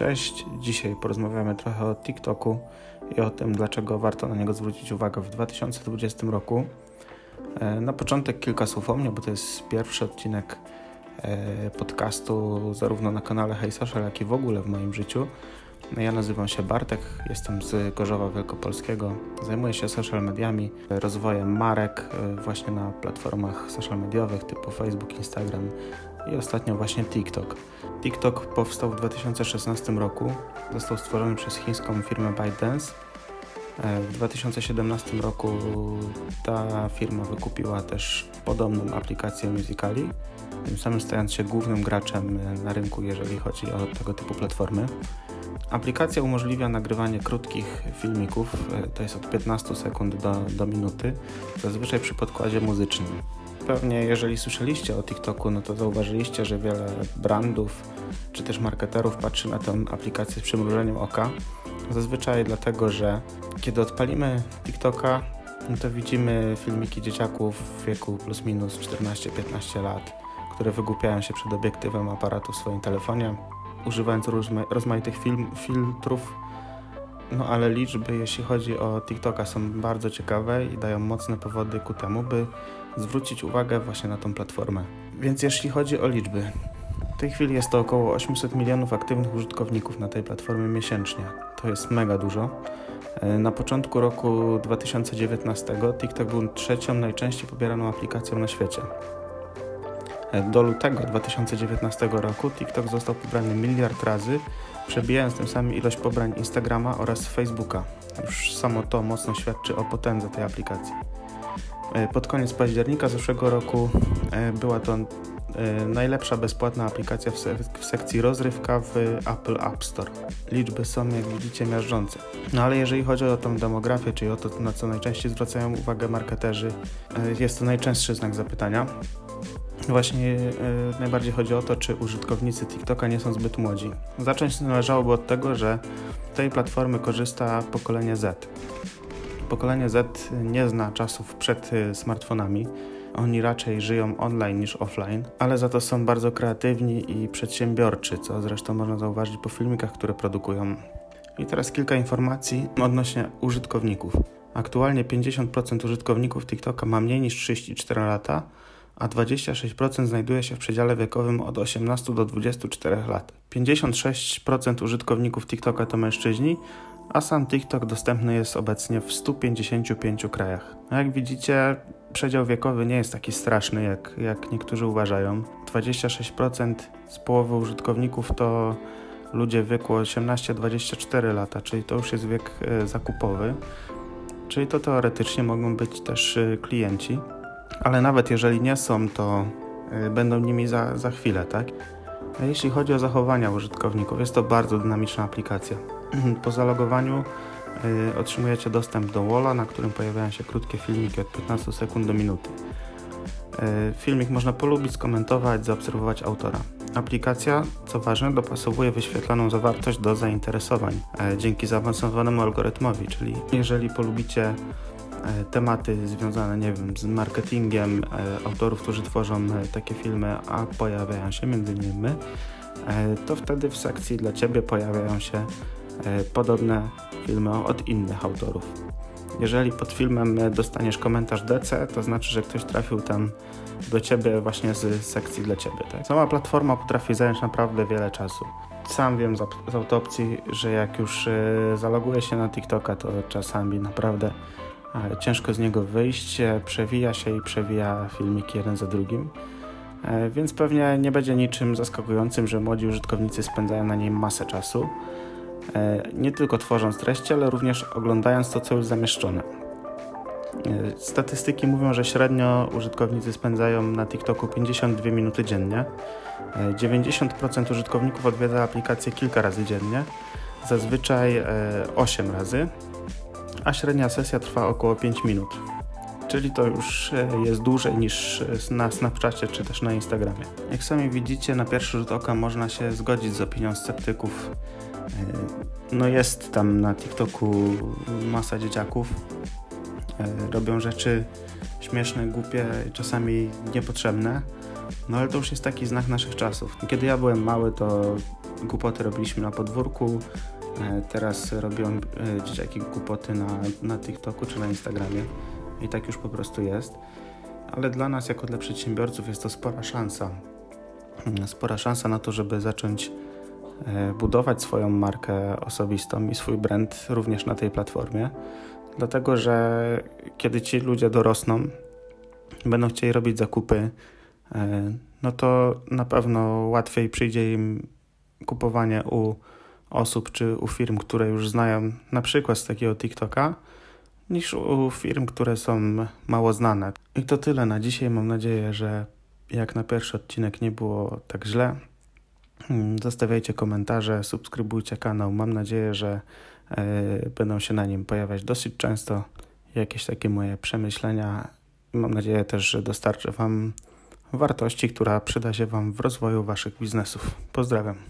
Cześć, dzisiaj porozmawiamy trochę o TikToku i o tym, dlaczego warto na niego zwrócić uwagę w 2020 roku. E, na początek kilka słów o mnie, bo to jest pierwszy odcinek e, podcastu zarówno na kanale Hey Social, jak i w ogóle w moim życiu. Ja nazywam się Bartek, jestem z Gorzowa Wielkopolskiego. Zajmuję się social mediami, rozwojem marek e, właśnie na platformach social mediowych typu Facebook, Instagram i ostatnio właśnie TikTok. TikTok powstał w 2016 roku. Został stworzony przez chińską firmę ByteDance. E, w 2017 roku ta firma wykupiła też podobną aplikację Musical.ly, tym samym stając się głównym graczem na rynku, jeżeli chodzi o tego typu platformy. Aplikacja umożliwia nagrywanie krótkich filmików, e, to jest od 15 sekund do, do minuty, zazwyczaj przy podkładzie muzycznym. Pewnie jeżeli słyszeliście o TikToku, no to zauważyliście, że wiele brandów czy też marketerów patrzy na tę aplikację z przymrużeniem oka. Zazwyczaj dlatego, że kiedy odpalimy TikToka, no to widzimy filmiki dzieciaków w wieku plus minus 14-15 lat, które wygłupiają się przed obiektywem aparatu w swoim telefonie, używając rozmaitych film, filtrów. No ale liczby, jeśli chodzi o TikToka, są bardzo ciekawe i dają mocne powody ku temu, by zwrócić uwagę właśnie na tą platformę. Więc jeśli chodzi o liczby, w tej chwili jest to około 800 milionów aktywnych użytkowników na tej platformie miesięcznie. To jest mega dużo. E, na początku roku 2019 TikTok był trzecią najczęściej pobieraną aplikacją na świecie. E, do lutego 2019 roku TikTok został pobrany miliard razy, przebijając tym samym ilość pobrań Instagrama oraz Facebooka. Już samo to mocno świadczy o potędze tej aplikacji. E, pod koniec października zeszłego roku była to E, najlepsza bezpłatna aplikacja w, sek w, sekcji rozrywka w Apple App Store. Liczby są, jak widzicie, miażdżące. No ale jeżeli chodzi o tą demografię, czyli o to, na co najczęściej zwracają uwagę marketerzy, e, jest to najczęstszy znak zapytania. Właśnie e, najbardziej chodzi o to, czy użytkownicy TikToka nie są zbyt młodzi. Zacząć należałoby od tego, że tej platformy korzysta pokolenie Z. Pokolenie Z nie zna czasów przed smartfonami oni raczej żyją online niż offline, ale za to są bardzo kreatywni i przedsiębiorczy, co zresztą można zauważyć po filmikach, które produkują. I teraz kilka informacji odnośnie użytkowników. Aktualnie 50% użytkowników TikToka ma mniej niż 34 lata, a 26% znajduje się w przedziale wiekowym od 18 do 24 lat. 56% użytkowników TikToka to mężczyźni, a sam TikTok dostępny jest obecnie w 155 krajach. No jak widzicie, przedział wiekowy nie jest taki straszny, jak, jak niektórzy uważają. 26% z połowy użytkowników to ludzie w wieku 18-24 lata, czyli to już jest wiek e, zakupowy. Czyli to teoretycznie mogą być też e, klienci, ale nawet jeżeli nie są, to e, będą nimi za, za chwilę, tak? A jeśli chodzi o zachowania użytkowników, jest to bardzo dynamiczna aplikacja. Po zalogowaniu y, otrzymujecie dostęp do walla, na którym pojawiają się krótkie filmiki od 15 sekund do minuty. Y, filmik można polubić, skomentować, zaobserwować autora. Aplikacja, co ważne, dopasowuje wyświetlaną zawartość do zainteresowań y, dzięki zaawansowanemu algorytmowi, czyli jeżeli polubicie e, tematy związane, nie wiem, z marketingiem autorów, którzy tworzą takie filmy, a pojawiają się między innymi my, to wtedy w sekcji dla Ciebie pojawiają się E, podobne filmy od innych autorów. Jeżeli pod filmem dostaniesz komentarz DC, to znaczy, że ktoś trafił tam do Ciebie właśnie z sekcji dla Ciebie. Tak? Sama platforma potrafi zająć naprawdę wiele czasu. Sam wiem z, z że jak już zaloguję się na TikToka, to czasami naprawdę ciężko z niego wyjść, przewija się i przewija filmiki jeden za drugim. Y, więc pewnie nie będzie niczym zaskakującym, że młodzi użytkownicy spędzają na niej masę czasu. E, nie tylko tworząc treści, ale również oglądając to, co już zamieszczone. E, statystyki mówią, że średnio użytkownicy spędzają na TikToku 52 minuty dziennie. 90% e, użytkowników odwiedza aplikację kilka razy dziennie, zazwyczaj 8 razy, a średnia sesja trwa około 5 minut. Czyli to już jest dłużej niż na Snapchacie czy też na Instagramie. Jak sami widzicie, na pierwszy rzut oka można się zgodzić z opinią sceptyków E, no jest tam na TikToku masa dzieciaków. E, robią rzeczy śmieszne, głupie, czasami niepotrzebne. No ale to już jest taki znak naszych czasów. Kiedy ja byłem mały, to głupoty robiliśmy na podwórku, e, teraz robią e, dzieciaki głupoty na, na TikToku czy na Instagramie i tak już po prostu jest. Ale dla nas, jako dla przedsiębiorców, jest to spora szansa. Mm, spora szansa na to, żeby zacząć e, budować swoją markę osobistą i swój brand również na tej platformie. Dlatego, że kiedy ci ludzie dorosną, będą chcieli robić zakupy, no to na pewno łatwiej przyjdzie im kupowanie u osób czy u firm, które już znają na przykład z takiego TikToka, niż u firm, które są mało znane. I to tyle na dzisiaj. Mam nadzieję, że jak na pierwszy odcinek nie było tak źle. Mm, zostawiajcie komentarze, subskrybujcie kanał. Mam nadzieję, że y, będą się na nim pojawiać dosyć często jakieś takie moje przemyślenia. Mam nadzieję też, że dostarczę Wam wartości, która przyda się Wam w rozwoju Waszych biznesów. Pozdrawiam.